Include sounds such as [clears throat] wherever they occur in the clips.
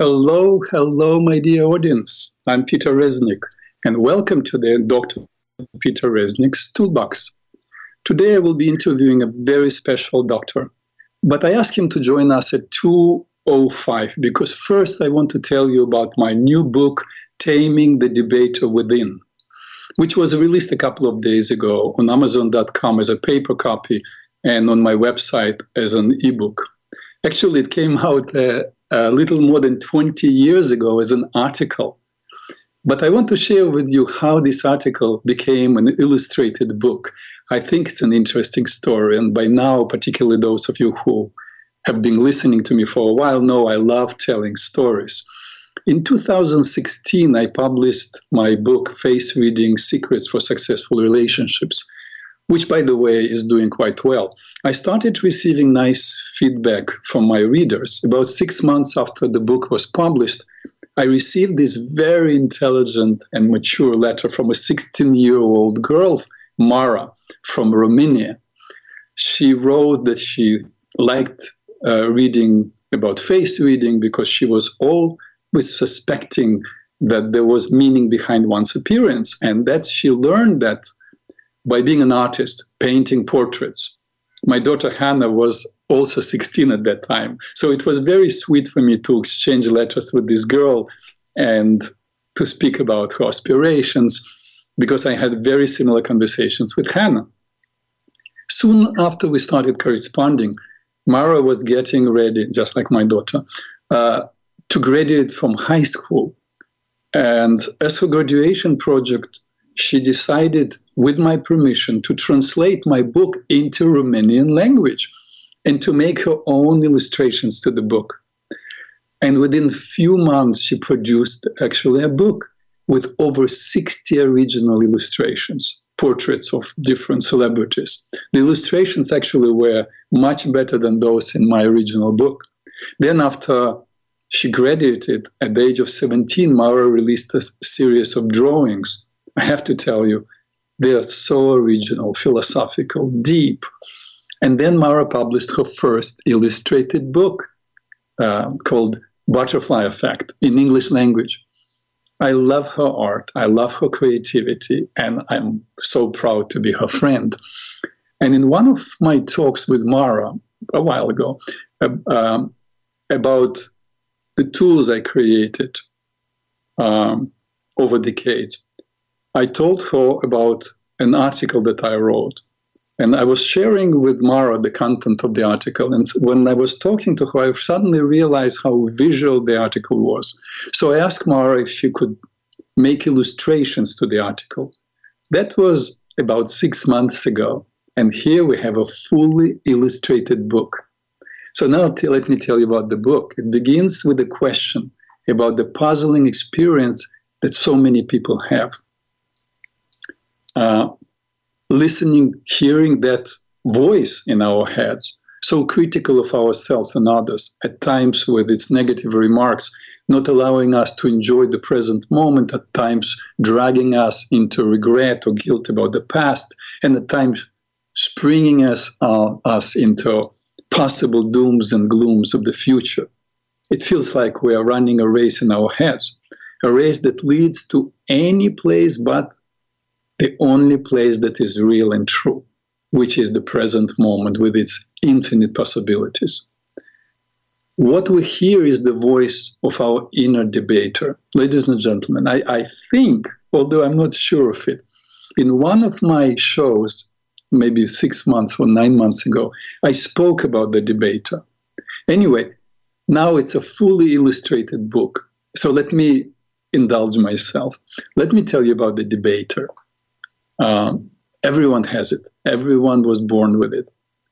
Hello, hello, my dear audience. I'm Peter Resnick, and welcome to the Dr. Peter Resnick's Toolbox. Today I will be interviewing a very special doctor, but I asked him to join us at 2.05 because first I want to tell you about my new book, Taming the Debater Within, which was released a couple of days ago on Amazon.com as a paper copy and on my website as an ebook. Actually, it came out uh, a little more than 20 years ago as an article. But I want to share with you how this article became an illustrated book. I think it's an interesting story, and by now, particularly those of you who have been listening to me for a while know I love telling stories. In 2016, I published my book, Face Reading Secrets for Successful Relationships which, by the way, is doing quite well. I started receiving nice feedback from my readers. About six months after the book was published, I received this very intelligent and mature letter from a 16 year old girl, Mara, from Romania. She wrote that she liked uh, reading about face reading because she was always suspecting that there was meaning behind one's appearance and that she learned that by being an artist, painting portraits. My daughter Hannah was also 16 at that time. So it was very sweet for me to exchange letters with this girl and to speak about her aspirations because I had very similar conversations with Hannah. Soon after we started corresponding, Mara was getting ready, just like my daughter, uh, to graduate from high school. And as her graduation project, she decided, with my permission, to translate my book into Romanian language and to make her own illustrations to the book. And within few months, she produced actually a book with over 60 original illustrations, portraits of different celebrities. The illustrations actually were much better than those in my original book. Then, after she graduated at the age of 17, Mara released a series of drawings I have to tell you, they are so original, philosophical, deep. And then Mara published her first illustrated book uh, called Butterfly Effect in English language. I love her art, I love her creativity, and I'm so proud to be her friend. And in one of my talks with Mara a while ago uh, um, about the tools I created um, over decades, I told her about an article that I wrote. And I was sharing with Mara the content of the article. And when I was talking to her, I suddenly realized how visual the article was. So I asked Mara if she could make illustrations to the article. That was about six months ago. And here we have a fully illustrated book. So now t- let me tell you about the book. It begins with a question about the puzzling experience that so many people have uh, listening, hearing that voice in our heads, so critical of ourselves and others, at times with its negative remarks, not allowing us to enjoy the present moment, at times dragging us into regret or guilt about the past, and at times springing us, uh, us into possible dooms and glooms of the future. It feels like we are running a race in our heads, a race that leads to any place but the only place that is real and true, which is the present moment with its infinite possibilities. What we hear is the voice of our inner debater. Ladies and gentlemen, I, I think, although I'm not sure of it, in one of my shows, maybe six months or nine months ago, I spoke about the debater. Anyway, now it's a fully illustrated book. So let me indulge myself. Let me tell you about the debater. Um, everyone has it. Everyone was born with it.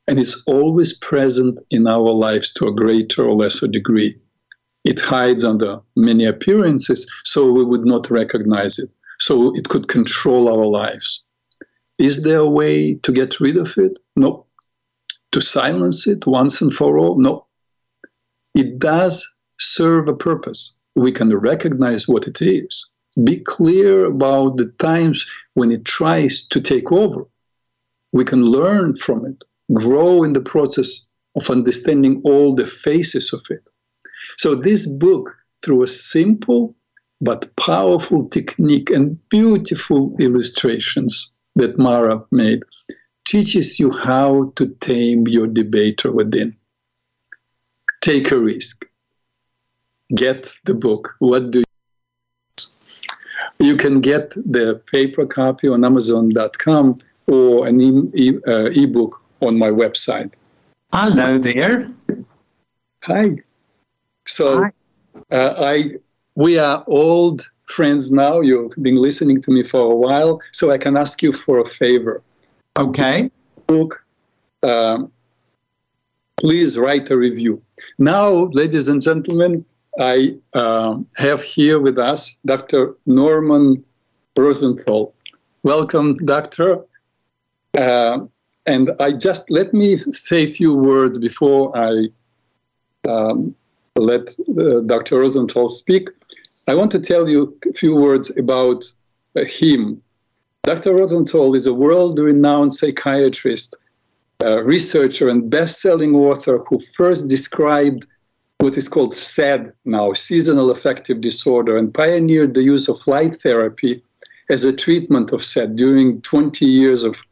And it's always present in our lives to a greater or lesser degree. It hides under many appearances, so we would not recognize it. So it could control our lives. Is there a way to get rid of it? No. To silence it once and for all? No. It does serve a purpose. We can recognize what it is be clear about the times when it tries to take over. We can learn from it, grow in the process of understanding all the phases of it. So, this book, through a simple but powerful technique and beautiful illustrations that Mara made, teaches you how to tame your debater within. Take a risk. Get the book. What do You can get the paper copy on Amazon.com or an e- e- uh, ebook on my website. Hello there. Hi. So Hi. Uh, I we are old friends now. You've been listening to me for a while, so I can ask you for a favor. Okay. Book, um, please write a review. Now, ladies and gentlemen, I um have here with us Dr. Norman Rosenthal. Welcome, Doctor. Uh, and I just let me say a few words before I um, let uh, Dr. Rosenthal speak. I want to tell you a few words about uh, him. Dr. Rosenthal is a world renowned psychiatrist, uh, researcher, and best selling author who first described what is called SAD now, seasonal affective disorder, and pioneered the use of light therapy as a treatment of SAD during 20 years of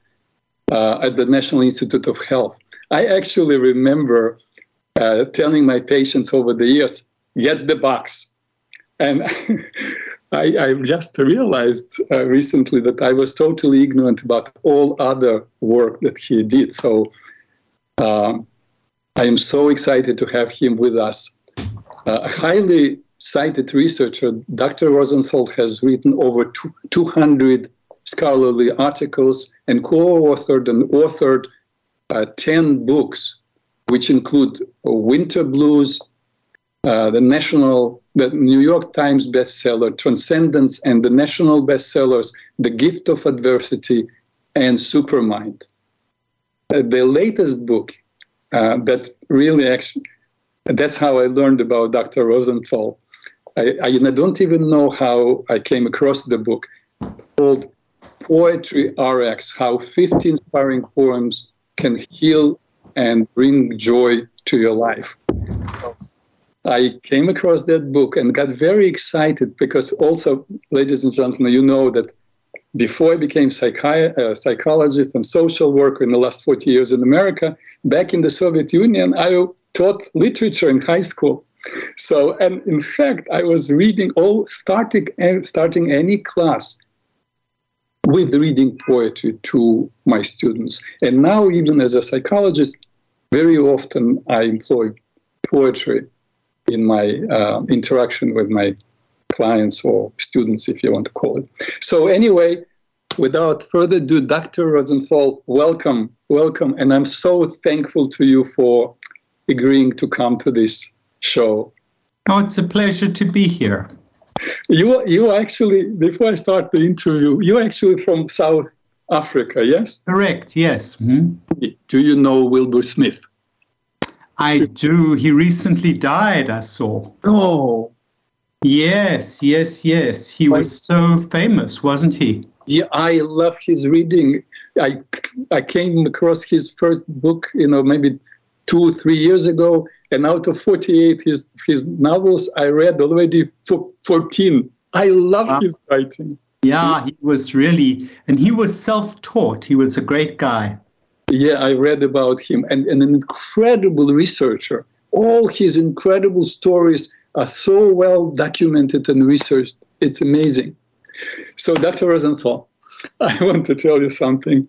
uh, at the National Institute of Health. I actually remember uh, telling my patients over the years, get the box. And [laughs] I, I just realized uh, recently that I was totally ignorant about all other work that he did. So um, I am so excited to have him with us. Uh, a highly cited researcher, Dr. Rosenthal has written over two, 200 scholarly articles and co-authored and authored uh, 10 books, which include Winter Blues, uh, the national, the New York Times bestseller, Transcendence, and the national bestsellers, The Gift of Adversity and Supermind. Uh, the latest book uh, that really actually, that's how I learned about Dr. Rosenthal. I, I, I don't even know how I came across the book called Poetry RX How 50 Inspiring Poems Can Heal and Bring Joy to Your Life. So I came across that book and got very excited because, also, ladies and gentlemen, you know that before I became psychi- uh, psychologist and social worker in the last 40 years in America, back in the Soviet Union, I taught literature in high school. So, and in fact, I was reading all, starting, starting any class with reading poetry to my students. And now, even as a psychologist, very often I employ poetry in my uh, interaction with my clients or students, if you want to call it. So, anyway, without further ado, Dr. Rosenthal, welcome, welcome. And I'm so thankful to you for agreeing to come to this show. Oh, it's a pleasure to be here. You, you actually, before I start the interview, you're actually from South Africa, yes? Correct, yes. Mhm. Do you know Wilbur Smith? I do. He recently died, I saw. Oh, Yes, yes, yes. He was so famous, wasn't he? yeah, I love his reading. I, I came across his first book, you know, maybe two, three years ago, and out of 48 his, his novels, I read already 14. I love Wow. his writing. Yeah, he was really, and he was self taught. He was a great guy. Yeah, I read about him and, and an incredible researcher. All his incredible stories are so well documented and researched. It's amazing. So, Dr. Rosenthal, [laughs] I want to tell you something.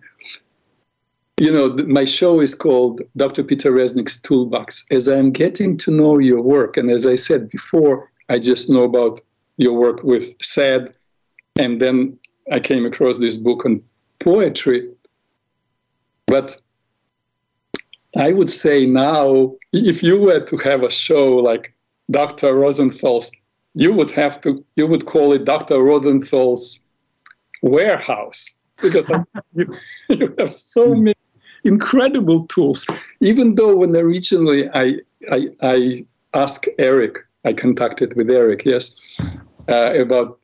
You know, my show is called Dr. Peter Resnick's Toolbox. As I'm getting to know your work, and as I said before, I just know about your work with SAD, and then I came across this book on poetry. But I would say now, if you were to have a show like Dr. Rosenthal's, you would have to, you would call it Dr. Rosenthal's warehouse because [laughs] you, you have so many incredible tools. Even though when originally I, I, I asked Eric, I contacted with Eric, yes, uh, about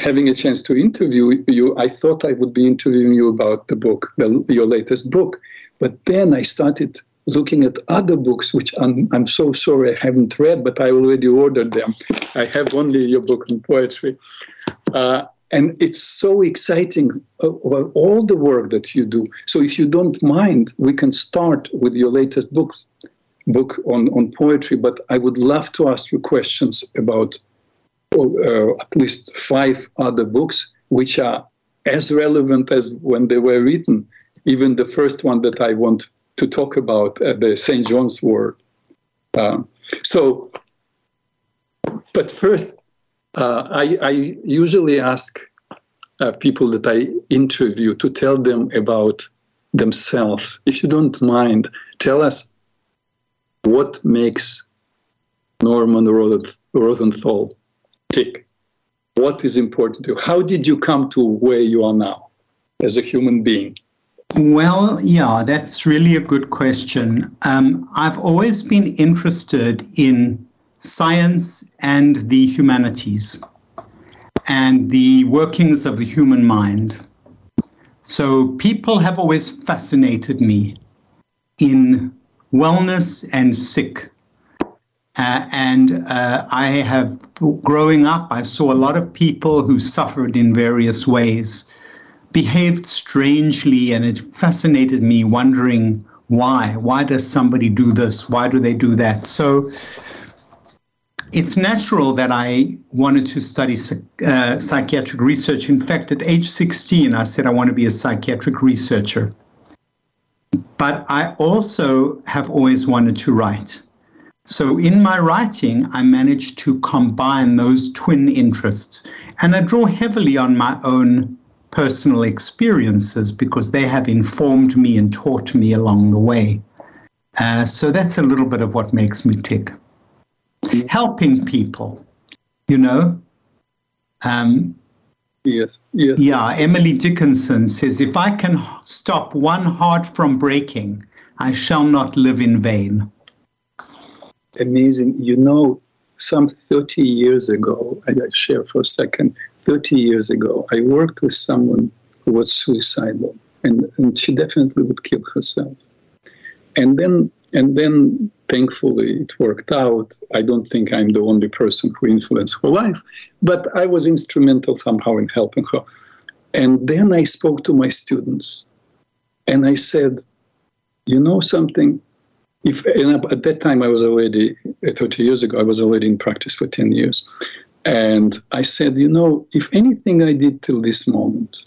having a chance to interview you, I thought I would be interviewing you about the book, the, your latest book. But then I started looking at other books, which I'm, I'm so sorry I haven't read, but I already ordered them. I have only your book on poetry. Uh, and it's so exciting uh, all the work that you do. So if you don't mind, we can start with your latest book, book on, on poetry, but I would love to ask you questions about uh, at least five other books which are as relevant as when they were written. Even the first one that I want to talk about, uh, the St. John's Wort. Uh, so, but first, uh, I, I, usually ask uh, people that I interview to tell them about themselves. If you don't mind, tell us what makes Norman Rosenthal tick. What is important to you? How did you come to where you are now as a human being? Well, yeah, that's really a good question. Um, I've always been interested in science and the humanities and the workings of the human mind. So people have always fascinated me in wellness and sick. Uh, and uh, I have, growing up, I saw a lot of people who suffered in various ways, behaved strangely, and it fascinated me wondering why. Why does somebody do this? Why do they do that? So it's natural that I wanted to study uh, psychiatric research. In fact, at age 16, I said I want to be a psychiatric researcher. But I also have always wanted to write. So in my writing, I managed to combine those twin interests. And I draw heavily on my own personal experiences because they have informed me and taught me along the way. Uh, so that's a little bit of what makes me tick helping people, you know. Um, yes, yes. Yeah, Emily Dickinson says, if I can stop one heart from breaking, I shall not live in vain. Amazing. You know, some 30 years ago, I share for a second, 30 years ago, I worked with someone who was suicidal, and, and she definitely would kill herself. And then and then thankfully it worked out. I don't think I'm the only person who influenced her life, but I was instrumental somehow in helping her. And then I spoke to my students and I said, you know something? If at that time I was already 30 years ago, I was already in practice for 10 years. And I said, you know, if anything I did till this moment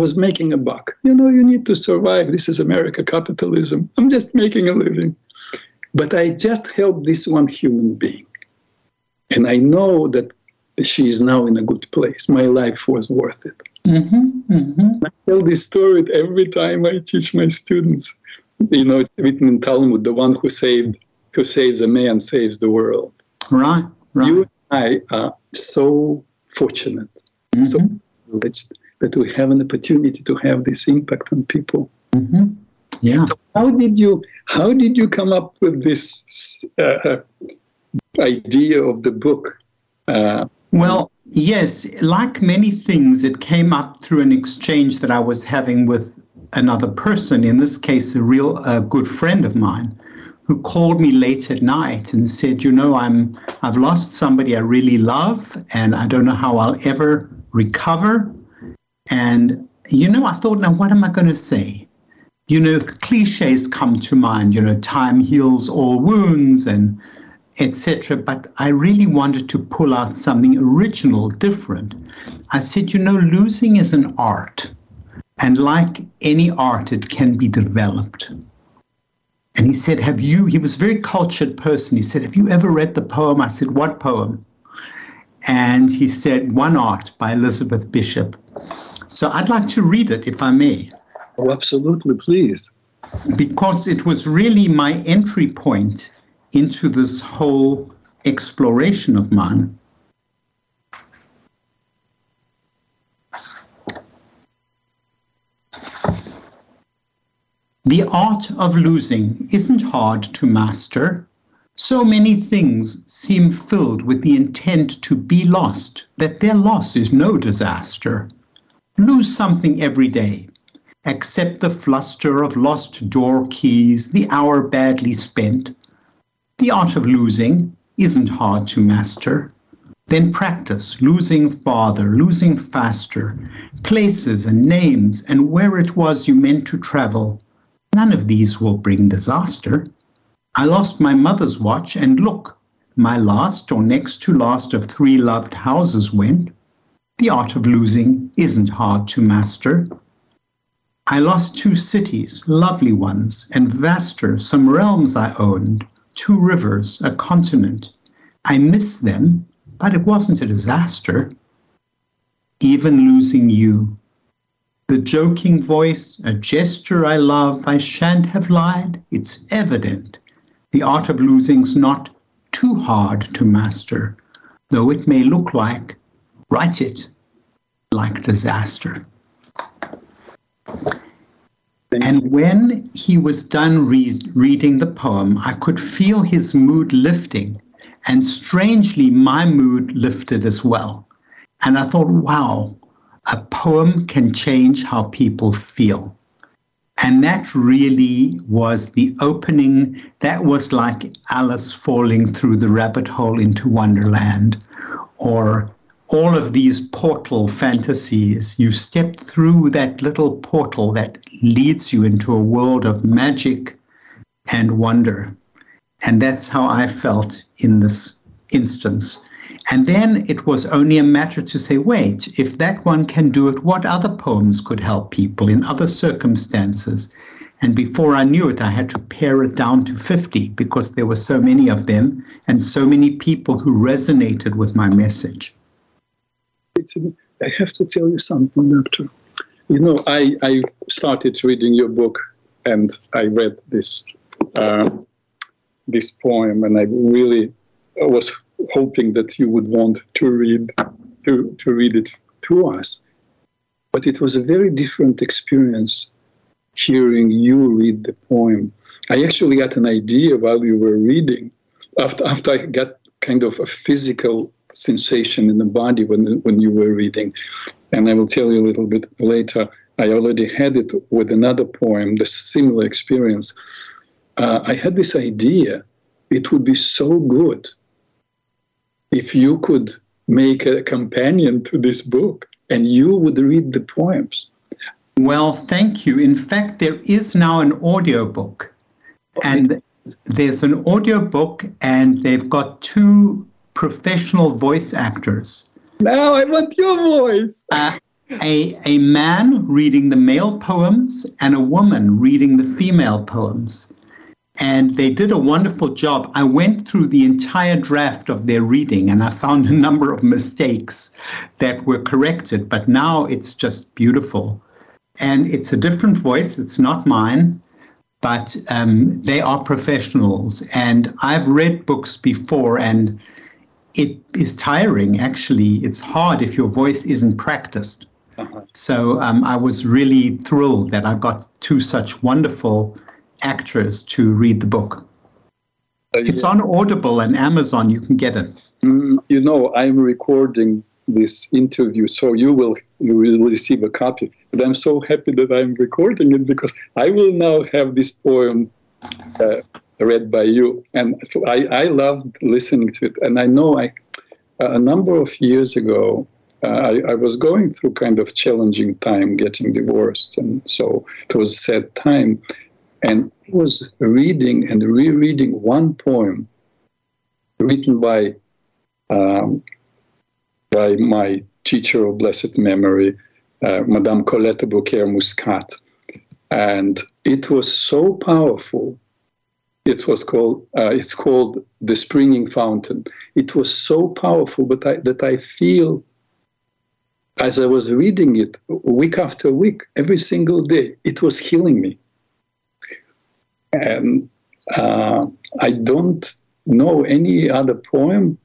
was making a buck. You know, you need to survive. This is America, capitalism. I'm just making a living. But I just helped this one human being. And I know that she is now in a good place. My life was worth it. Mm-hmm, mm-hmm. I tell this story every time I teach my students. You know, it's written in Talmud, the one who saved, who saves a man saves the world. Right, right. You I are so fortunate, mm-hmm. so privileged that we have an opportunity to have this impact on people. Mm-hmm. Yeah. So how did you how did you come up with this uh, idea of the book? Uh, well, yes, like many things, it came up through an exchange that I was having with another person. In this case, a real uh, good friend of mine, who called me late at night and said, "You know, I'm I've lost somebody I really love, and I don't know how I'll ever recover." And, you know, I thought, now what am I going to say? You know, cliches come to mind, you know, time heals all wounds and etc. But I really wanted to pull out something original, different. I said, you know, losing is an art. And like any art, it can be developed. And he said, Have you? He was a very cultured person. He said, Have you ever read the poem? I said, What poem? And he said, One Art by Elizabeth Bishop. So I'd like to read it, if I may. Oh, absolutely, please. Because it was really my entry point into this whole exploration of mine. The art of losing isn't hard to master. So many things seem filled with the intent to be lost that their loss is no disaster lose something every day. accept the fluster of lost door keys, the hour badly spent. The art of losing isn't hard to master. Then practice losing farther, losing faster, places and names and where it was you meant to travel. None of these will bring disaster. I lost my mother's watch, and look, my last or next to last of three loved houses went. The art of losing isn't hard to master. I lost two cities, lovely ones, and vaster, some realms I owned, two rivers, a continent. I miss them, but it wasn't a disaster. Even losing you. The joking voice, a gesture I love, I shan't have lied, it's evident. The art of losing's not too hard to master, though it may look like, write it, like disaster. And when he was done re- reading the poem, I could feel his mood lifting. And strangely, my mood lifted as well. And I thought, wow, a poem can change how people feel. And that really was the opening. That was like Alice falling through the rabbit hole into Wonderland, or all of these portal fantasies. You step through that little portal that leads you into a world of magic and wonder. And that's how I felt in this instance. And then it was only a matter to say, wait, if that one can do it, what other poems could help people in other circumstances? And before I knew it, I had to pare it down to 50 because there were so many of them and so many people who resonated with my message I have to tell you something, Doctor. You know, I, I started reading your book and I read this uh, this poem, and I really was hoping that you would want to read to, to read it to us. But it was a very different experience hearing you read the poem. I actually got an idea while you were reading, after, after I got kind of a physical sensation in the body when when you were reading. And I will tell you a little bit later. I already had it with another poem, the similar experience. Uh, I had this idea it would be so good if you could make a companion to this book and you would read the poems. Well, thank you. In fact, there is now an audiobook. And there's an audiobook, and they've got two professional voice actors. Now I want your voice. Uh, a, a man reading the male poems and a woman reading the female poems. And they did a wonderful job. I went through the entire draft of their reading and I found a [laughs] number of mistakes that were corrected, but now it's just beautiful. And it's a different voice, it's not mine, but um, they are professionals. And I've read books before, and it is tiring actually it's hard if your voice isn't practiced uh-huh. so um, i was really thrilled that i got two such wonderful actors to read the book uh, it's yeah. on audible and amazon you can get it mm, you know i'm recording this interview so you will you will receive a copy but i'm so happy that i'm recording it because i will now have this poem uh, read by you. And I, I loved listening to it. And I know I, a number of years ago, uh, I, I, was going through kind of challenging time getting divorced. And so it was a sad time. And was reading and rereading one poem written by, um, by my teacher of blessed memory, uh, Madame Colette Aboulker Muscat. And it was so powerful. It was called uh, it's called the springing fountain. It was so powerful but I, that i feel as i was reading it week after week every single day it was healing me and uh, i don't know any other poem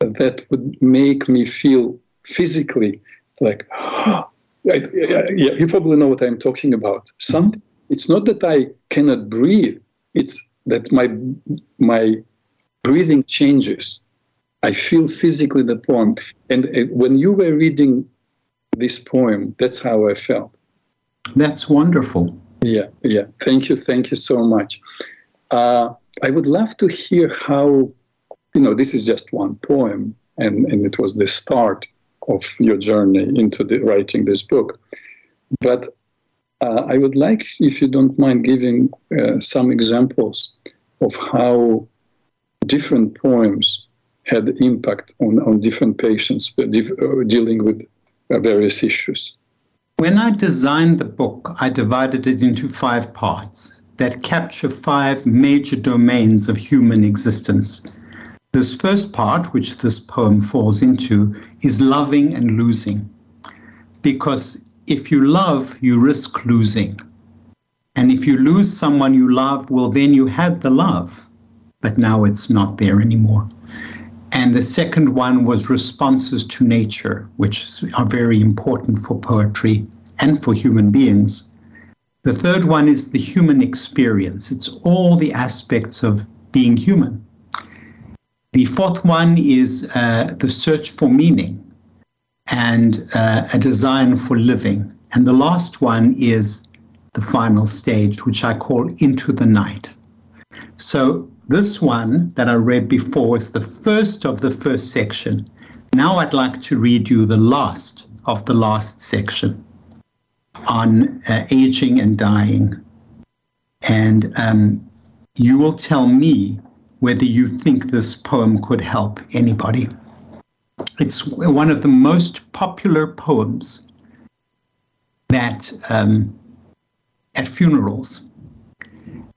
that would make me feel physically like [gasps] oh, I, I, yeah, you probably know what i'm talking about something it's not that i cannot breathe it's that my my breathing changes. I feel physically the poem. And uh, when you were reading this poem, that's how I felt. That's wonderful. Yeah, yeah. Thank you, thank you so much. Uh, I would love to hear how, you know, this is just one poem, and, and it was the start of your journey into the, writing this book. But uh, I would like, if you don't mind, giving uh, some examples of how different poems had impact on, on different patients uh, uh, dealing with uh, various issues. When I designed the book, I divided it into five parts that capture five major domains of human existence. This first part, which this poem falls into, is loving and losing. Because if you love, you risk losing. And if you lose someone you love, well, then you had the love, but now it's not there anymore. And the second one was responses to nature, which are very important for poetry and for human beings. The third one is the human experience. It's all the aspects of being human. The fourth one is uh, the search for meaning and uh, a design for living. And the last one is the final stage, which I call Into the Night. So, this one that I read before is the first of the first section. Now, I'd like to read you the last of the last section on uh, aging and dying. And um, you will tell me whether you think this poem could help anybody. It's one of the most popular poems that um, at funerals.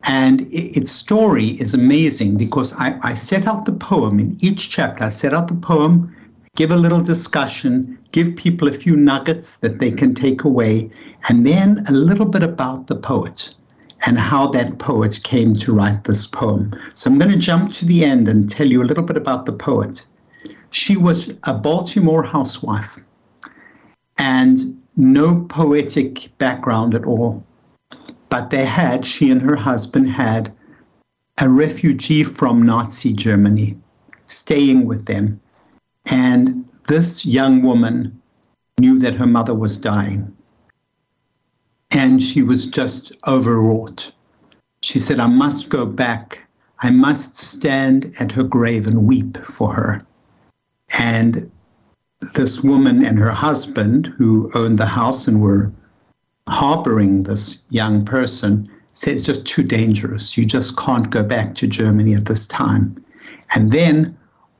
And its story is amazing because I, I set out the poem in each chapter. I set out the poem, give a little discussion, give people a few nuggets that they can take away, and then a little bit about the poet and how that poet came to write this poem. So I'm going to jump to the end and tell you a little bit about the poet. She was a Baltimore housewife and no poetic background at all. But they had, she and her husband had, a refugee from Nazi Germany staying with them and this young woman knew that her mother was dying. And she was just overwrought. She said, I must go back. I must stand at her grave and weep for her. And this woman and her husband, who owned the house and were harboring this young person, said it's just too dangerous. You just can't go back to Germany at this time. And then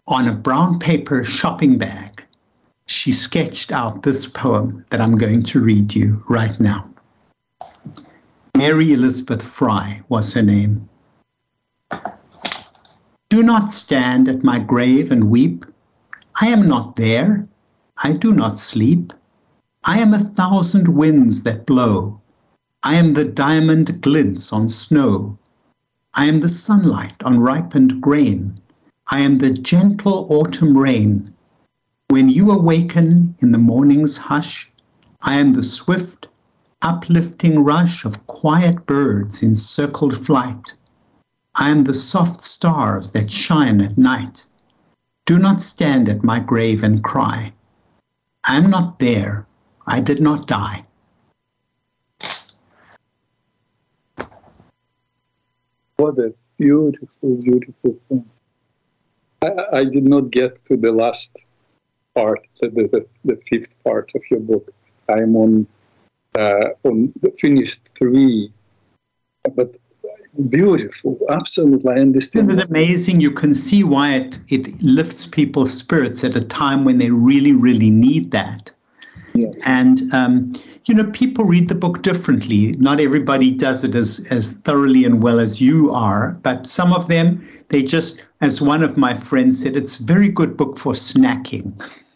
on a brown paper shopping bag, she sketched out this poem that I'm going to read you right now. Mary Elizabeth Frye was her name. Do not stand at my grave and weep. I am not there. I do not sleep. I am a thousand winds that blow. I am the diamond glints on snow. I am the sunlight on ripened grain. I am the gentle autumn rain. When you awaken in the morning's hush, I am the swift, uplifting rush of quiet birds in circled flight. I am the soft stars that shine at night. Do not stand at my grave and cry. I am not there. I did not die. What a beautiful, beautiful thing. I, I did not get to the last part, the, the, the fifth part of your book. I'm on uh, on the finished three, but beautiful, absolutely. I understand. Isn't it amazing? You can see why it, it lifts people's spirits at a time when they really, really need that. Yes. And um, you know, people read the book differently. Not everybody does it as, as thoroughly and well as you are, but some of them, they just, as one of my friends said, it's a very good book for snacking.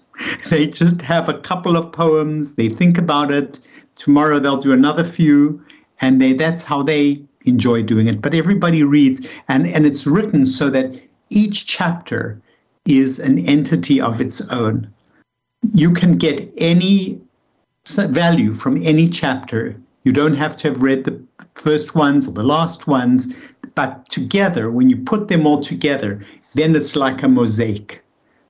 [laughs] they just have a couple of poems, they think about it. Tomorrow they'll do another few, and they that's how they enjoy doing it. But everybody reads, and, and it's written so that each chapter is an entity of its own. You can get any value from any chapter. You don't have to have read the first ones or the last ones, but together, when you put them all together, then it's like a mosaic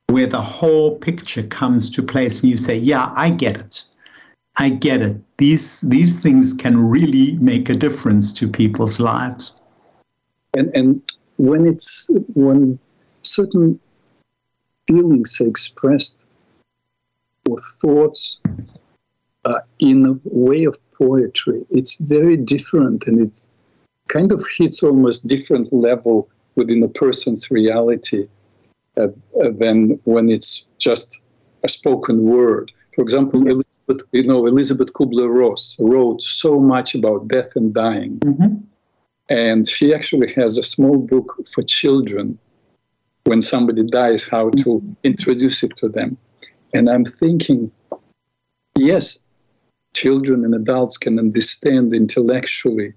where the whole picture comes to place and you say, Yeah, I get it. I get it. These these things can really make a difference to people's lives. And and when it's when certain feelings are expressed or thoughts uh, in a way of poetry, it's very different and it's kind of hits almost different level within a person's reality uh, uh, than when it's just a spoken word. For example, Elizabeth, you know, Elizabeth Kubler-Ross wrote so much about death and dying, mm-hmm. and she actually has a small book for children. When somebody dies, how to introduce it to them. And I'm thinking, yes, children and adults can understand intellectually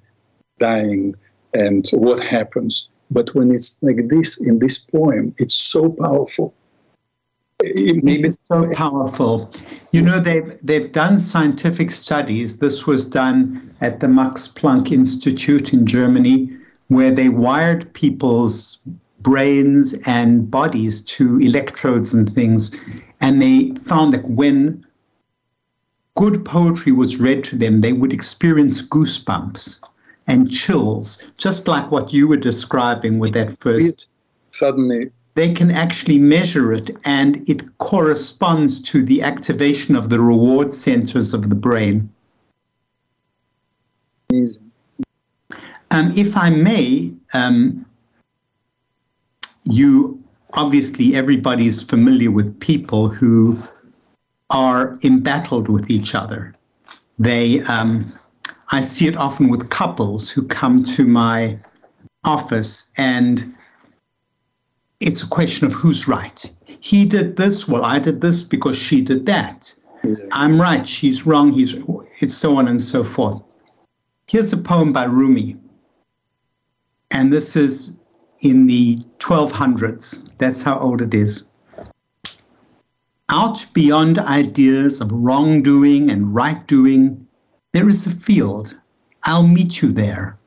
dying and what happens. But when it's like this in this poem, it's so powerful. It maybe it's so powerful. You know, they've they've done scientific studies. This was done at the Max Planck Institute in Germany, where they wired people's brains and bodies to electrodes and things, and they found that when good poetry was read to them, they would experience goosebumps and chills, just like what you were describing with that first. Suddenly. They can actually measure it, and it corresponds to the activation of the reward centers of the brain. Amazing. Um, if I may, um, you obviously everybody's familiar with people who are embattled with each other. They um, I see it often with couples who come to my office and it's a question of who's right. He did this, well, I did this because she did that. I'm right, she's wrong, he's it's so on and so forth. Here's a poem by Rumi. And this is in the 1200s. That's how old it is. Out beyond ideas of wrongdoing and right doing, there is a field. I'll meet you there.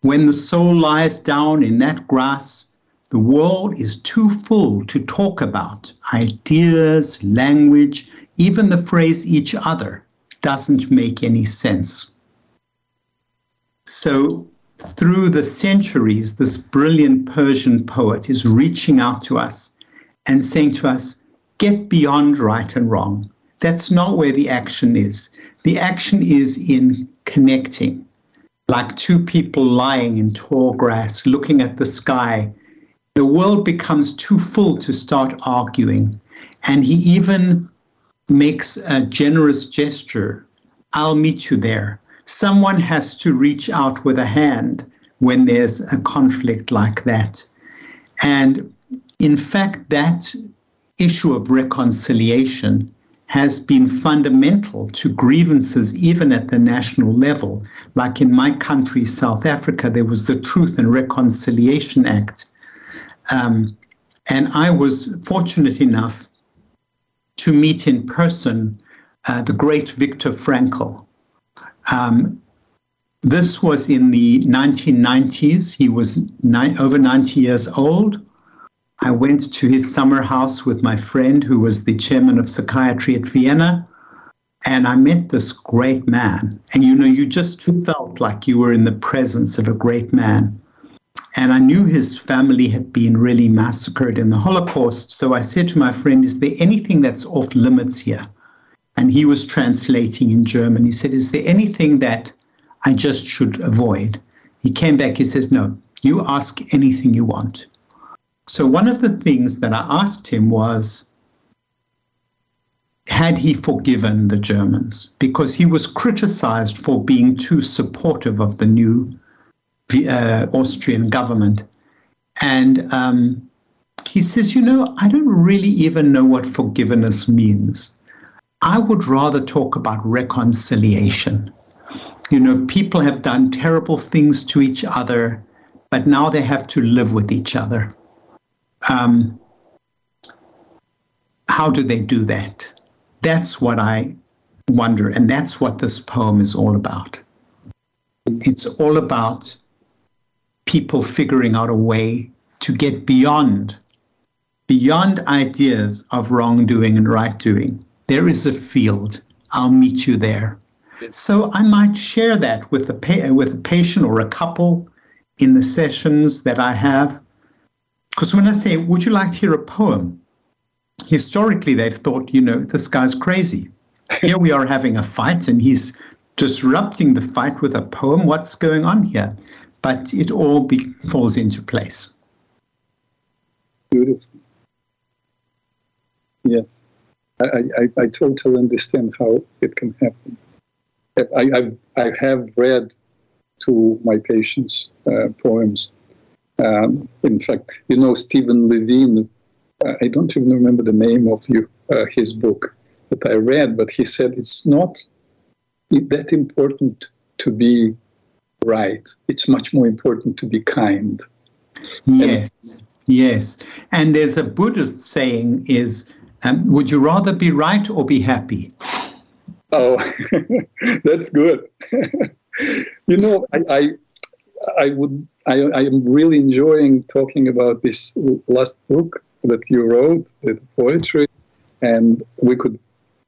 When the soul lies down in that grass, the world is too full to talk about. Ideas, language, even the phrase each other doesn't make any sense. So, through the centuries, this brilliant Persian poet is reaching out to us and saying to us, get beyond right and wrong. That's not where the action is. The action is in connecting, like two people lying in tall grass looking at the sky. The world becomes too full to start arguing. And he even makes a generous gesture I'll meet you there. Someone has to reach out with a hand when there's a conflict like that. And in fact, that issue of reconciliation has been fundamental to grievances even at the national level. Like in my country, South Africa, there was the Truth and Reconciliation Act. Um, and I was fortunate enough to meet in person uh, the great Viktor Frankl. Um, this was in the 1990s. He was ni- over 90 years old. I went to his summer house with my friend who was the chairman of psychiatry at Vienna. And I met this great man. And you know, you just felt like you were in the presence of a great man. And I knew his family had been really massacred in the Holocaust. So I said to my friend, Is there anything that's off limits here? And he was translating in German. He said, Is there anything that I just should avoid? He came back, he says, No, you ask anything you want. So, one of the things that I asked him was had he forgiven the Germans? Because he was criticized for being too supportive of the new uh, Austrian government. And um, he says, You know, I don't really even know what forgiveness means. I would rather talk about reconciliation. You know, people have done terrible things to each other, but now they have to live with each other. Um, how do they do that? That's what I wonder, and that's what this poem is all about. It's all about people figuring out a way to get beyond beyond ideas of wrongdoing and right doing. There is a field. I'll meet you there. So I might share that with a pa- with a patient or a couple in the sessions that I have. Because when I say, "Would you like to hear a poem?" Historically, they've thought, you know, this guy's crazy. Here we are having a fight, and he's disrupting the fight with a poem. What's going on here? But it all be, falls into place. Beautiful. Yes, I, I, I totally understand how it can happen. I, I, I have read to my patients uh, poems. Um, in fact, you know, Stephen Levine, uh, I don't even remember the name of you, uh, his book that I read, but he said it's not that important to be right. It's much more important to be kind. Yes, and, yes. And there's a Buddhist saying is, um, would you rather be right or be happy? Oh, [laughs] that's good. [laughs] you know, I, I, I would, I, I am really enjoying talking about this last book that you wrote, the poetry, and we could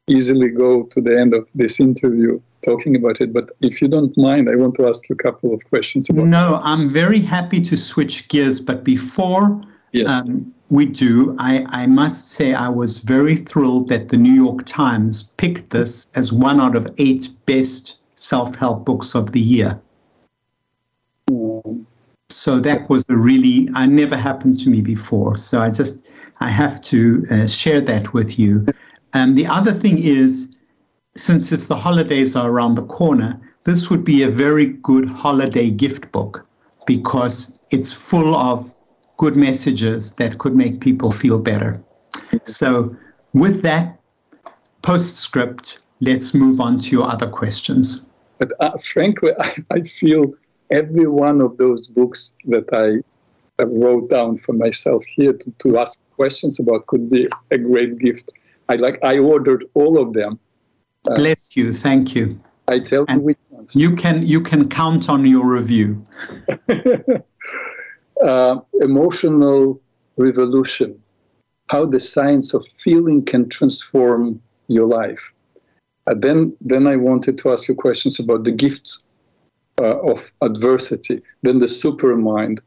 easily go to the end of this interview talking about it. But if you don't mind, I want to ask you a couple of questions about. No, I'm very happy to switch gears, but before yes. um, we do, I, I must say I was very thrilled that the New York Times picked this as one out of eight best self help books of the year. So that was a really, I never happened to me before. So I just, I have to uh, share that with you. Um, the other thing is, since it's the holidays are around the corner, this would be a very good holiday gift book because it's full of good messages that could make people feel better. So, with that postscript, let's move on to your other questions. But uh, frankly, I, [laughs] I, feel every one of those books that I wrote down for myself here to, to ask questions about could be a great gift. I like I ordered all of them. Uh, Bless you. Thank you. I tell and you which ones. You can you can count on your review. [laughs] uh, emotional revolution, how the science of feeling can transform your life. Uh, then, then I wanted to ask you questions about the gifts uh, of adversity, then the supermind.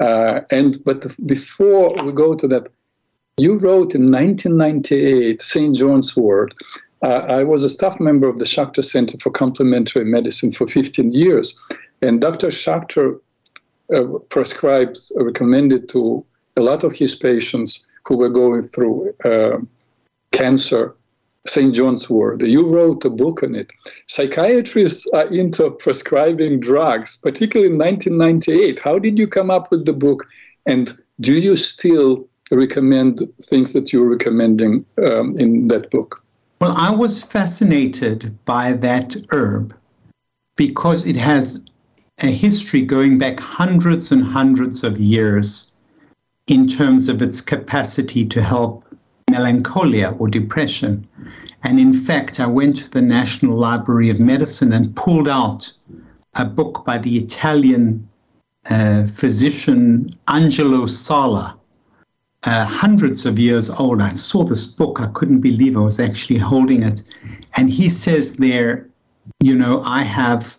Uh, and but before we go to that, you wrote in 1998, St. John's Wort. Uh, I was a staff member of the Schachter Center for Complementary Medicine for 15 years, and Dr. Schachter uh, prescribed, uh, recommended to a lot of his patients who were going through uh, cancer, St. John's Wort. You wrote a book on it. Psychiatrists are into prescribing drugs, particularly in 1998. How did you come up with the book? And do you still recommend things that you're recommending um, in that book? Well, I was fascinated by that herb because it has a history going back hundreds and hundreds of years in terms of its capacity to help melancholia or depression. And in fact, I went to the National Library of Medicine and pulled out a book by the Italian uh, physician Angelo Sala, uh, hundreds of years old. I saw this book, I couldn't believe I was actually holding it. And he says there, you know, I have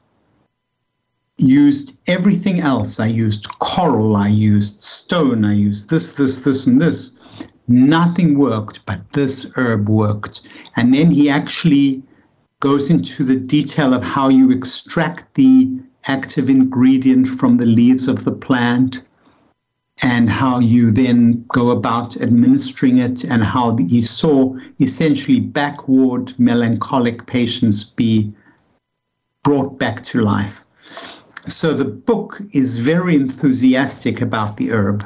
used everything else. I used coral, I used stone, I used this, this, this, and this. Nothing worked, but this herb worked. And then he actually goes into the detail of how you extract the active ingredient from the leaves of the plant and how you then go about administering it and how he saw essentially backward melancholic patients be brought back to life. So the book is very enthusiastic about the herb.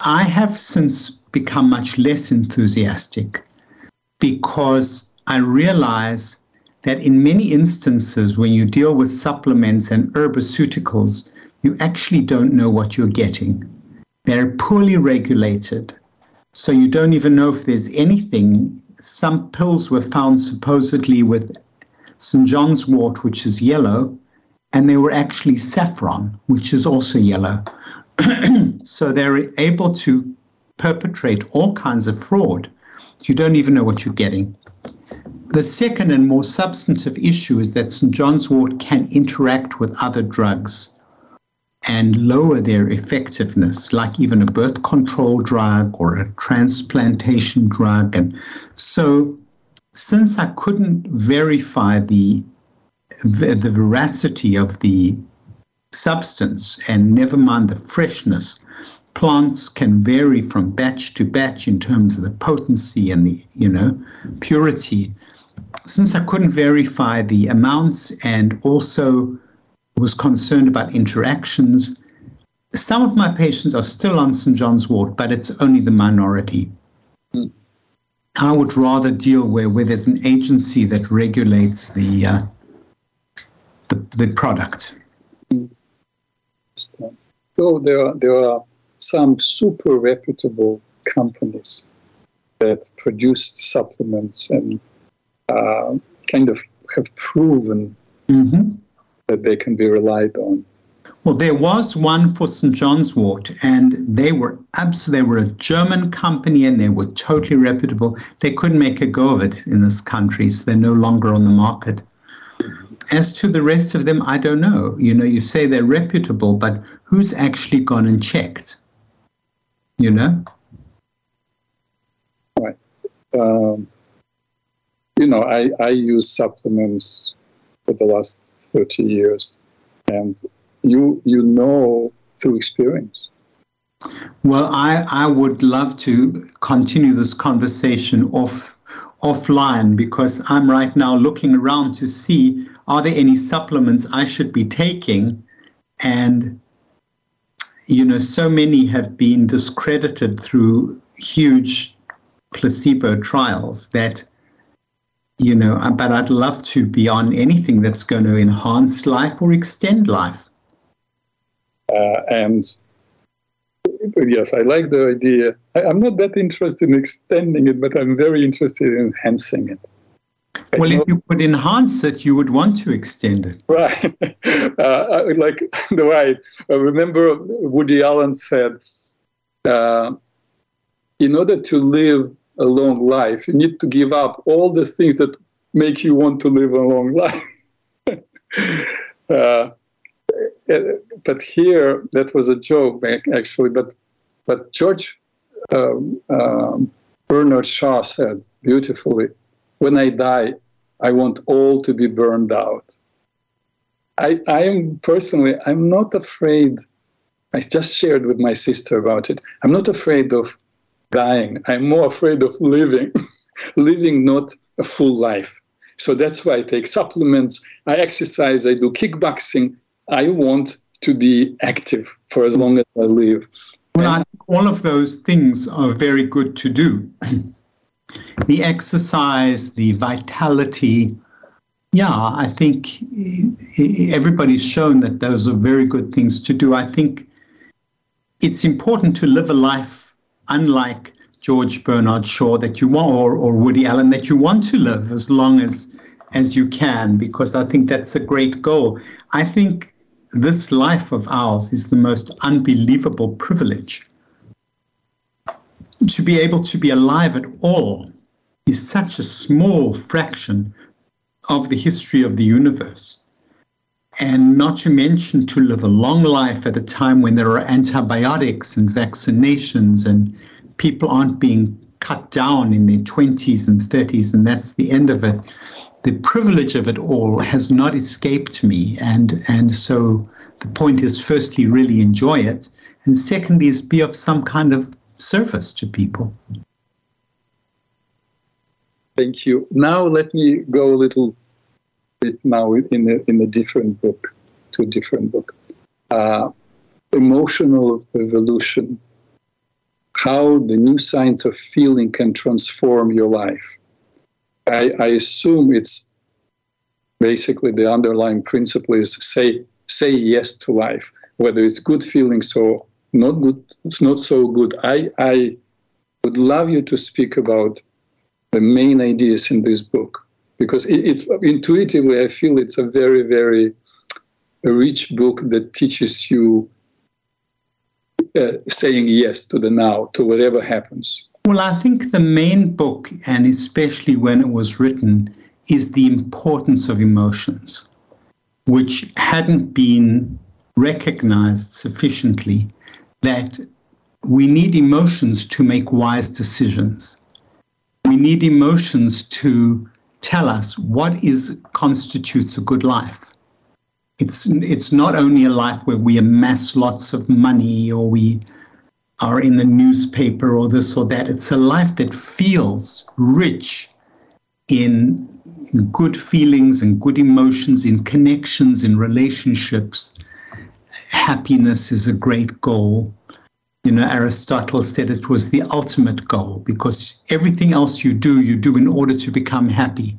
I have since become much less enthusiastic because I realize that in many instances, when you deal with supplements and herbaceuticals, you actually don't know what you're getting. They're poorly regulated, so you don't even know if there's anything. Some pills were found supposedly with St. John's wort, which is yellow, and they were actually saffron, which is also yellow. [clears throat] so they're able to perpetrate all kinds of fraud. You don't even know what you're getting. the second and more substantive issue is that St. John's wort can interact with other drugs and lower their effectiveness, like even a birth control drug or a transplantation drug. And so, since I couldn't verify the the veracity of the substance and never mind the freshness, plants can vary from batch to batch in terms of the potency and the you know purity. Since I couldn't verify the amounts and also was concerned about interactions. Some of my patients are still on St. John's wort, but it's only the minority. Mm. I would rather deal where, where there's an agency that regulates the uh, the, the product. So there are, there are some super reputable companies that produce supplements and uh, kind of have proven mm-hmm that they can be relied on. Well, there was one for St. John's Wort, and they were absolutely, they were a German company and they were totally reputable. They couldn't make a go of it in this country, so they're no longer on the market. As to the rest of them, I don't know. You know, you say they're reputable, but who's actually gone and checked? You know? Right. Um, you know, I, I use supplements for the last 30 years. And you, you know through experience. Well, I, I would love to continue this conversation off offline because I'm right now looking around to see are there any supplements I should be taking and you know so many have been discredited through huge placebo trials that you know, uh, but I'd love to be on anything that's going to enhance life or extend life. Uh, and yes, I like the idea. I, am not that interested in extending it, but I'm very interested in enhancing it. I well, know, if you could enhance it, you would want to extend it. Right. [laughs] Uh, like [laughs] the way I remember Woody Allen said, uh, in order to live a long life. You need to give up all the things that make you want to live a long [laughs] life. uh, but here, that was a joke actually. But but George um, um, Bernard Shaw said beautifully, "When I die, I want all to be burned out." I, I am personally, I'm not afraid. I just shared with my sister about it. I'm not afraid of dying. I'm more afraid of living, [laughs] living not a full life. So that's why I take supplements, I exercise, I do kickboxing. I want to be active for as long as I live. Well, all of those things are very good to do. [clears throat] the exercise, the vitality. Yeah, I think everybody's shown that those are very good things to do. I think it's important to live a life unlike George Bernard Shaw that you want or, or Woody Allen that you want to live as long as as you can because I think that's a great goal. I think this life of ours is the most unbelievable privilege. To be able to be alive at all is such a small fraction of the history of the universe and not to mention to live a long life at a time when there are antibiotics and vaccinations and people aren't being cut down in their 20s and 30s, and that's the end of it. The privilege of it all has not escaped me, and and so the point is, firstly, really enjoy it, and secondly, is be of some kind of service to people. Thank you. Now let me go a little it now in a, in a different book, to a different book. Uh, emotional evolution, how the new science of feeling can transform your life. I, I assume it's basically the underlying principle is say say yes to life, whether it's good feelings or not good, it's not so good. I, I would love you to speak about the main ideas in this book because it, it, intuitively I feel it's a very very rich book that teaches you uh, saying yes to the now to whatever happens Well, I think the main book, and especially when it was written, is the importance of emotions, which hadn't been recognized sufficiently that we need emotions to make wise decisions. We need emotions to tell us what is constitutes a good life. It's it's not only a life where we amass lots of money or we are in the newspaper or this or that. It's a life that feels rich in, good feelings and good emotions, in connections, in relationships. Happiness is a great goal. You know, Aristotle said it was the ultimate goal because everything else you do, you do in order to become happy.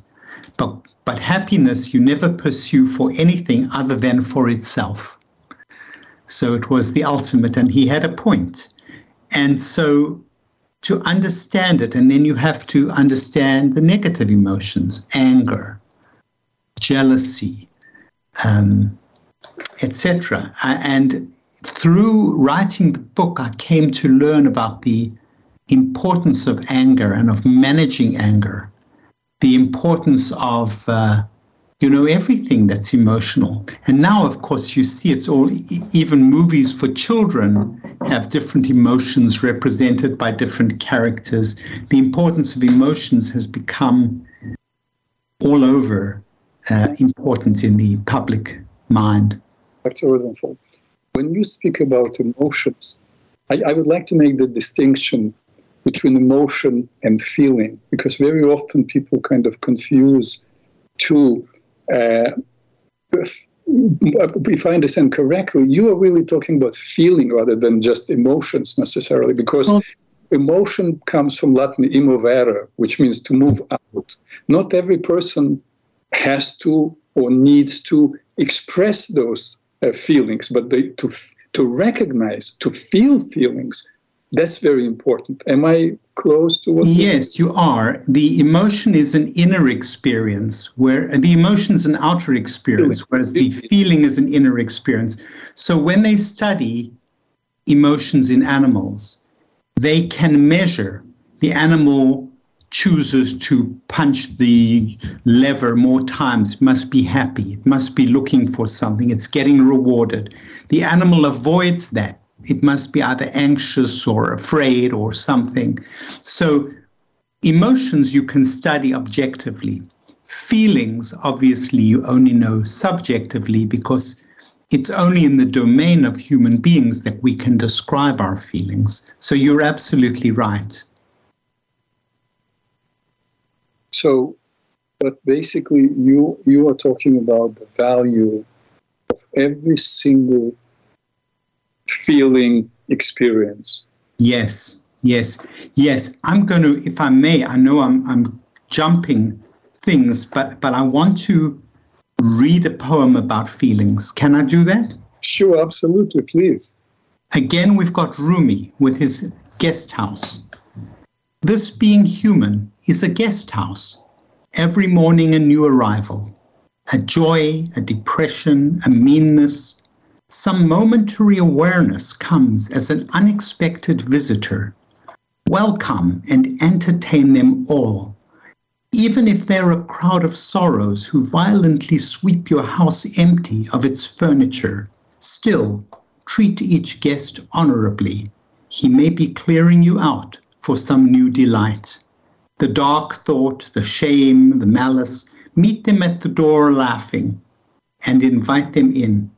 But, but happiness you never pursue for anything other than for itself. So it was the ultimate, and he had a point. And so to understand it, and then you have to understand the negative emotions anger, jealousy, um, etc. And through writing the book, I came to learn about the importance of anger and of managing anger, the importance of uh, you know everything that's emotional. And now of course you see it's all even movies for children have different emotions represented by different characters. The importance of emotions has become all over uh, important in the public mind. When you speak about emotions I, I would like to make the distinction between emotion and feeling because very often people kind of confuse two uh, if I understand correctly, you are really talking about feeling rather than just emotions necessarily, because well, emotion comes from Latin emovere, which means to move out. Not every person has to or needs to express those uh, feelings, but they, to to recognize, to feel feelings that's very important. Am I close to what? Yes, you are. The emotion is an inner experience, where the emotion is an outer experience, whereas the feeling is an inner experience. So when they study emotions in animals, they can measure the animal chooses to punch the lever more times, it must be happy, it must be looking for something, it's getting rewarded. The animal avoids that it must be either anxious or afraid or something. So, emotions you can study objectively. Feelings, obviously, you only know subjectively because it's only in the domain of human beings that we can describe our feelings. So, you're absolutely right. So, but basically, you you are talking about the value of every single feeling experience. Yes, yes, yes. I'm going to, if I may, I know I'm, I'm jumping things, but, but I want to read a poem about feelings. Can I do that? Sure, absolutely, please. Again, we've got Rumi with his guest house. This being human is a guest house. Every morning a new arrival, a joy, a depression, a meanness, some momentary awareness comes as an unexpected visitor. Welcome and entertain them all. Even if they're a crowd of sorrows who violently sweep your house empty of its furniture, still treat each guest honorably. He may be clearing you out for some new delight. The dark thought, the shame, the malice, meet them at the door laughing and invite them in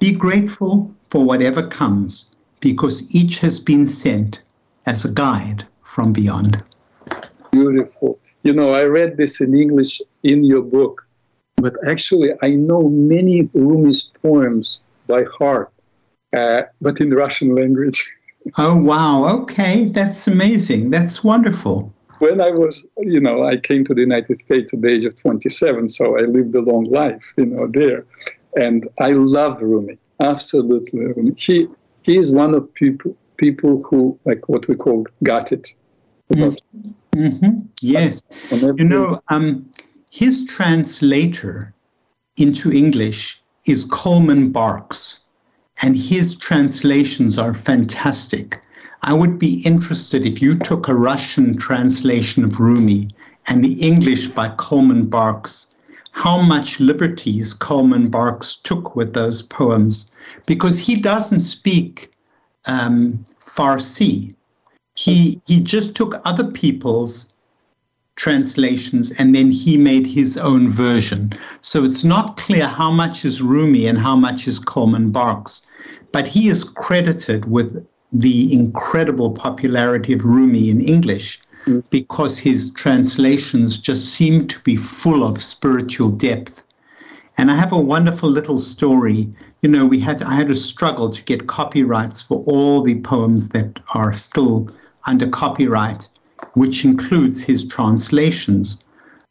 be grateful for whatever comes, because each has been sent as a guide from beyond. Beautiful. You know, I read this in English in your book, but actually, I know many Rumi's poems by heart, uh, but in Russian language. [laughs] oh, wow. Okay. That's amazing. That's wonderful. When I was, you know, I came to the United States at the age of 27, so I lived a long life, you know, there. And I love Rumi, absolutely. Rumi. He he is one of people people who like what we call got it. Mm-hmm. mm-hmm. Yes, you know, um, his translator into English is Coleman Barks, and his translations are fantastic. I would be interested if you took a Russian translation of Rumi and the English by Coleman Barks, how much liberties Coleman Barks took with those poems, because he doesn't speak um, Farsi. He, he just took other people's translations and then he made his own version. So it's not clear how much is Rumi and how much is Coleman Barks, but he is credited with the incredible popularity of Rumi in English. Because his translations just seem to be full of spiritual depth. And I have a wonderful little story. You know, we had I had a struggle to get copyrights for all the poems that are still under copyright, which includes his translations.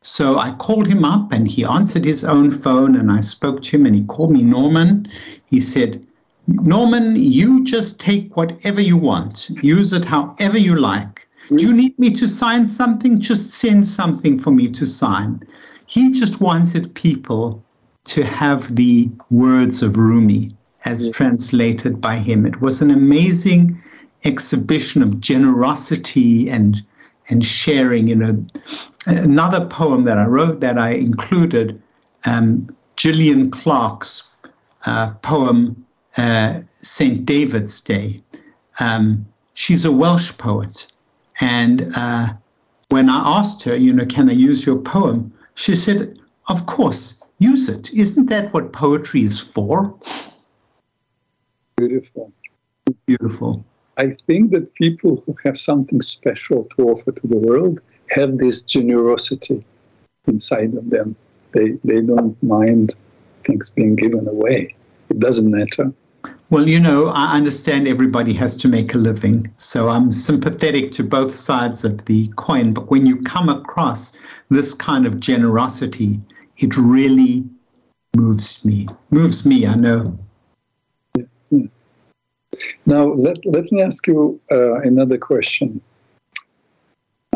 So I called him up and he answered his own phone and I spoke to him and he called me Norman. He said, Norman, you just take whatever you want, use it however you like. Do you need me to sign something? Just send something for me to sign. He just wanted people to have the words of Rumi as yeah. translated by him. It was an amazing exhibition of generosity and and sharing. You know, another poem that I wrote that I included, um, Gillian Clarke's uh, poem uh, St. David's Day. Um, she's a Welsh poet. And uh, when I asked her, you know, can I use your poem? She said, of course, use it. Isn't that what poetry is for? Beautiful. Beautiful. I think that people who have something special to offer to the world have this generosity inside of them. They, they don't mind things being given away. It doesn't matter. Well, you know, I understand everybody has to make a living, so I'm sympathetic to both sides of the coin. But when you come across this kind of generosity, it really moves me. Moves me, I know. Now, let, let me ask you uh, another question.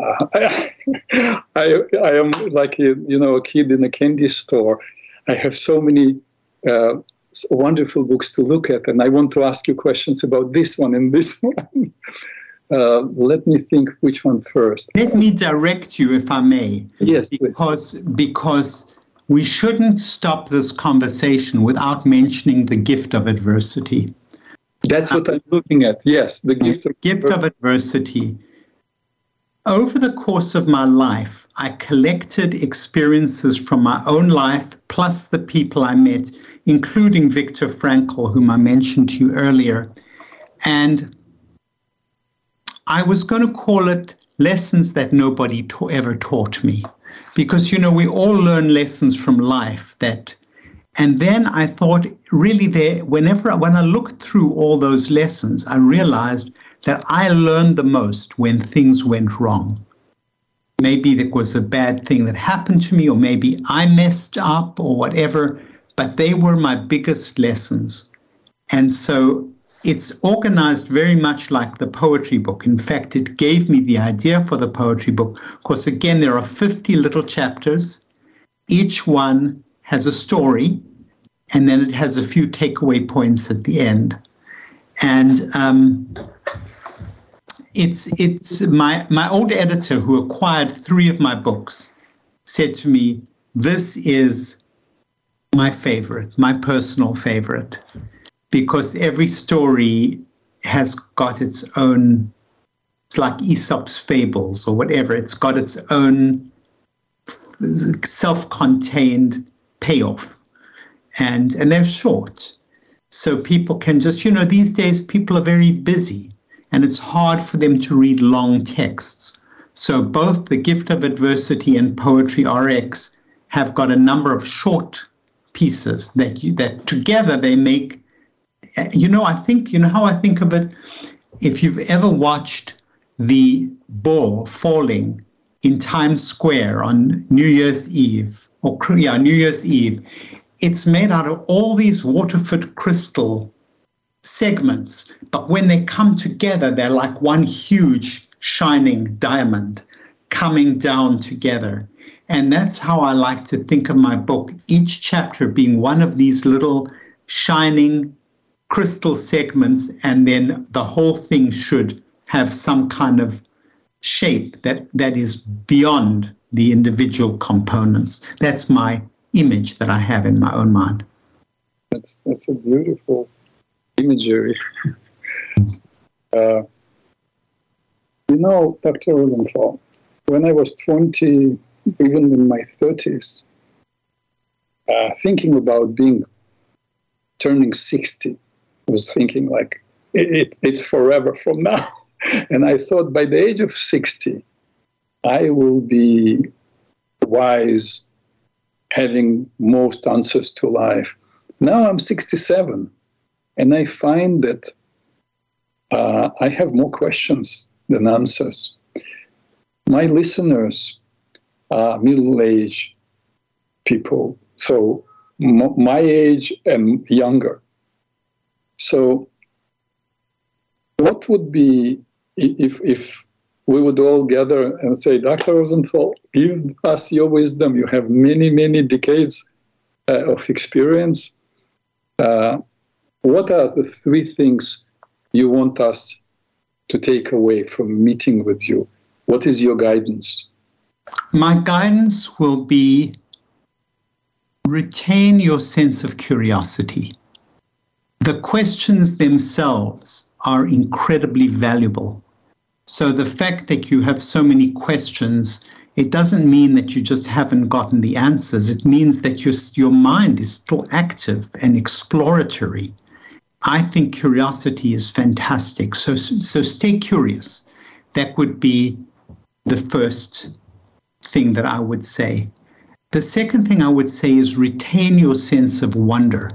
Uh, I, [laughs] I, I am like, a, you know, a kid in a candy store. I have so many uh, wonderful books to look at, and I want to ask you questions about this one and this [laughs] one. Uh, let me think which one first. Let me direct you, if I may. Yes, because please. because we shouldn't stop this conversation without mentioning the gift of adversity. That's what I'm looking at. Yes, the gift of gift of adversity. Over the course of my life, I collected experiences from my own life plus the people I met including Viktor Frankl, whom I mentioned to you earlier. And I was going to call it lessons that nobody ta- ever taught me. Because, you know, we all learn lessons from life that, and then I thought, really, there, whenever, when I looked through all those lessons, I realized that I learned the most when things went wrong. Maybe there was a bad thing that happened to me, or maybe I messed up, or whatever but they were my biggest lessons. And so it's organized very much like the poetry book. In fact, it gave me the idea for the poetry book. Because again, there are 50 little chapters. Each one has a story, and then it has a few takeaway points at the end. And um, it's it's my my old editor who acquired three of my books said to me, "This is my favorite, my personal favorite, because every story has got its own, it's like Aesop's fables or whatever, it's got its own self contained payoff. And, and they're short. So people can just, you know, these days people are very busy and it's hard for them to read long texts. So both the gift of adversity and poetry RX have got a number of short pieces that you, that together they make. Uh, you know, I think you know how I think of it. If you've ever watched the ball falling in Times Square on New Year's Eve, or yeah, New Year's Eve, it's made out of all these Waterford crystal segments, but when they come together, they're like one huge shining diamond coming down together. And that's how I like to think of my book, each chapter being one of these little shining crystal segments, and then the whole thing should have some kind of shape that, that is beyond the individual components. That's my image that I have in my own mind. That's, that's a beautiful imagery. [laughs] uh, you know, Dr. Rosenthal, when I was 20, even in my 30s, uh, thinking about being turning 60, I was thinking like, it, it, it's forever from now. [laughs] and I thought by the age of 60, I will be wise, having most answers to life. Now I'm 67, and I find that uh, I have more questions than answers. My listeners are middle aged people, so m- my age and younger. So, what would be if, if we would all gather and say, Dr. Rosenthal, give us your wisdom. You have many, many decades uh, of experience. Uh, what are the three things you want us to take away from meeting with you? What is your guidance? My guidance will be retain your sense of curiosity. The questions themselves are incredibly valuable. So the fact that you have so many questions, it doesn't mean that you just haven't gotten the answers. It means that your, your mind is still active and exploratory. I think curiosity is fantastic. So, so stay curious. That would be the first thing that I would say. The second thing I would say is retain your sense of wonder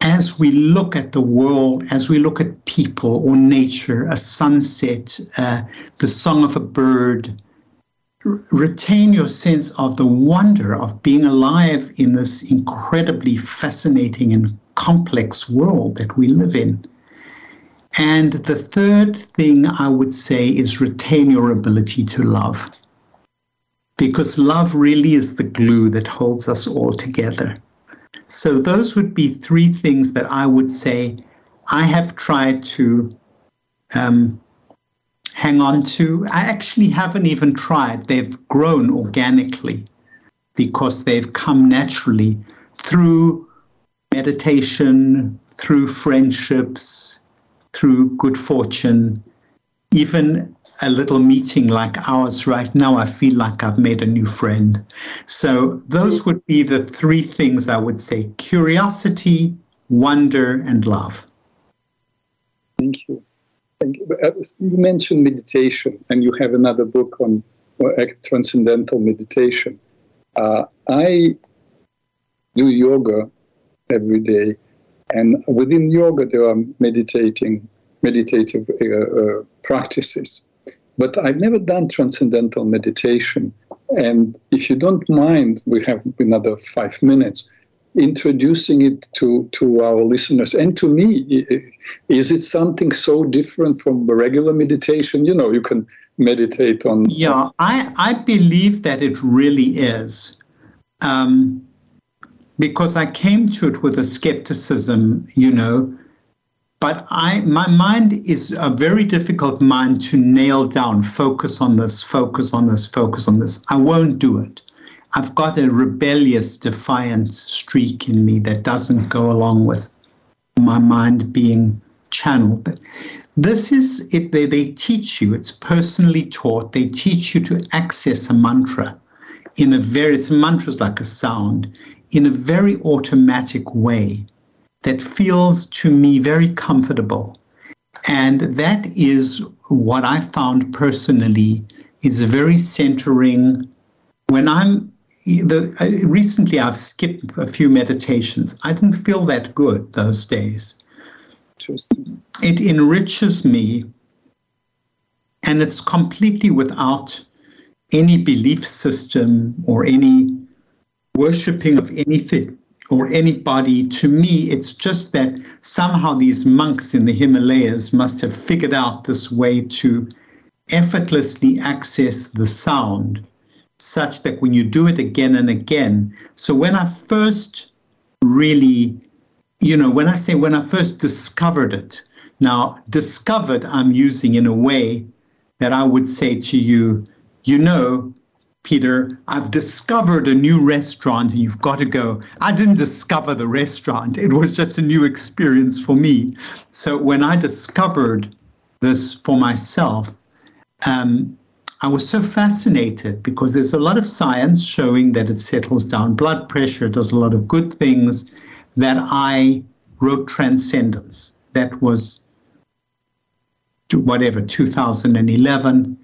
as we look at the world, as we look at people or nature, a sunset, uh, the song of a bird, r- retain your sense of the wonder of being alive in this incredibly fascinating and complex world that we live in. And the third thing I would say is retain your ability to love. Because love really is the glue that holds us all together. So those would be three things that I would say I have tried to um, hang on to. I actually haven't even tried. They've grown organically because they've come naturally through meditation, through friendships, through good fortune, even a little meeting like ours right now, I feel like I've made a new friend. So, those would be the three things I would say curiosity, wonder, and love. Thank you. Thank you. Uh, you mentioned meditation, and you have another book on uh, transcendental meditation. Uh, I do yoga every day, and within yoga, there are meditating, meditative uh, uh practices. But I've never done transcendental meditation. And if you don't mind, we have another five minutes introducing it to, to our listeners and to me. Is it something so different from regular meditation? You know, you can meditate on. Yeah, I, I believe that it really is. Um, because I came to it with a skepticism, you know, but I, my mind is a very difficult mind to nail down, focus on this, focus on this, focus on this. I won't do it. I've got a rebellious, defiant streak in me that doesn't go along with my mind being channeled. But this is it, they, they teach you, it's personally taught, they teach you to access a mantra in a very, it's a mantra mantras like a sound, in a very automatic way that feels to me very comfortable. And that is what I found personally is very centering. When I'm the, uh, recently, I've skipped a few meditations. I didn't feel that good those days. It enriches me, and it's completely without any belief system or any worshipping of anything or anybody. To me, it's just that somehow these monks in the Himalayas must have figured out this way to effortlessly access the sound such that when you do it again and again. So when I first really, you know, when I say when I first discovered it, Now, discovered, I'm using in a way that I would say to you, you know, Peter, I've discovered a new restaurant and you've got to go. I didn't discover the restaurant, it was just a new experience for me. So when I discovered this for myself, um, I was so fascinated because there's a lot of science showing that it settles down blood pressure, does a lot of good things, that I wrote Transcendence. That was whatever, 2011.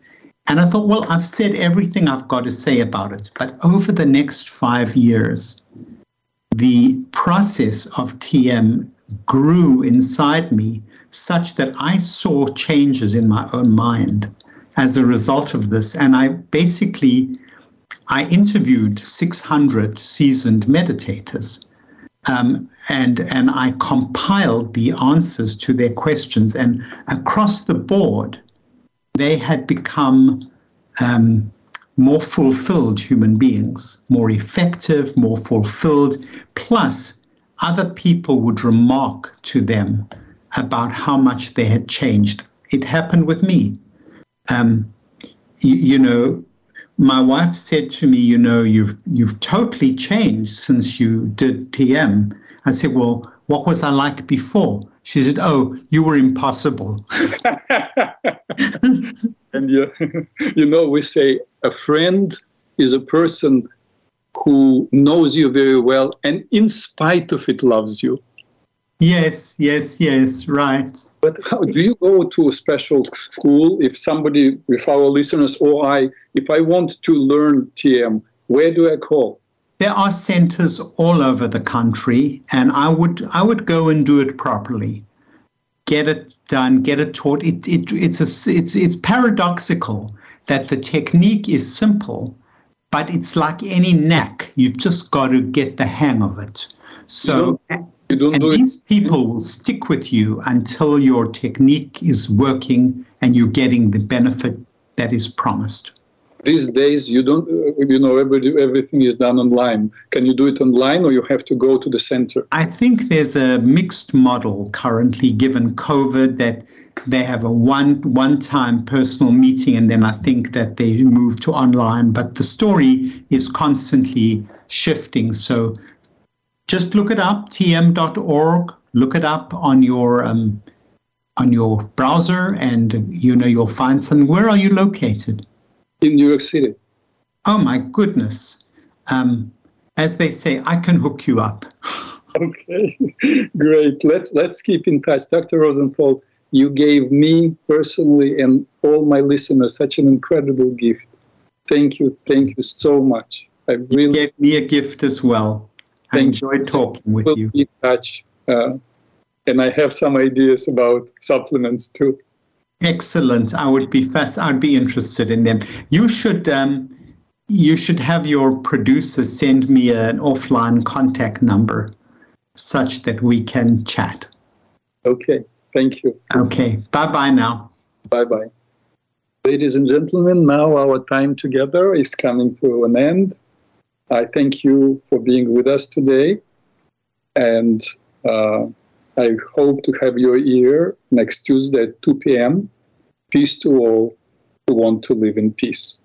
And I thought, well, I've said everything I've got to say about it. But over the next five years, the process of TM grew inside me such that I saw changes in my own mind as a result of this. And I basically I interviewed 600 seasoned meditators. Um, and and I compiled the answers to their questions, and across the board, they had become um, more fulfilled human beings, more effective, more fulfilled. Plus, other people would remark to them about how much they had changed. It happened with me. Um, you, you know, my wife said to me, "You know, you've you've totally changed since you did TM." I said, "Well, what was I like before?" She said, "Oh, you were impossible." [laughs] and you, [laughs] you know, we say a friend is a person who knows you very well and, in spite of it, loves you. Yes, yes, yes, right. But how, do you go to a special school if somebody, if our listeners or I, if I want to learn TM, where do I call? There are centers all over the country, and I would I would go and do it properly. Get it done, get it taught. It, it, it's, a, it's, it's paradoxical that the technique is simple, but it's like any knack. You've just got to get the hang of it. So, you don't, and do these it. people will stick with you until your technique is working and you're getting the benefit that is promised these days you don't you know everything is done online. Can you do it online or you have to go to the center? I think there's a mixed model currently given covid that they have a one one time personal meeting and then i think that they move to online. But the story is constantly shifting. So just look it up tm.org look it up on your um, on your browser and you know you'll find something where are you located in New York City. Oh my goodness. Um, as they say, I can hook you up. [laughs] Okay, great. Let's let's keep in touch. Dr. Rosenthal, you gave me personally and all my listeners such an incredible gift. Thank you, thank you so much. I really you gave me a gift as well. I enjoyed talking with we'll you. Be in touch, uh, and I have some ideas about supplements too. Excellent. I would be fast. I'd be interested in them. You should. Um, you should have your producer send me an offline contact number, such that we can chat. Okay. Thank you. Okay. Bye bye now. Bye bye. Ladies and gentlemen, now our time together is coming to an end. I thank you for being with us today, and. Uh, I hope to have your ear next Tuesday at 2 p.m. Peace to all who want to live in peace.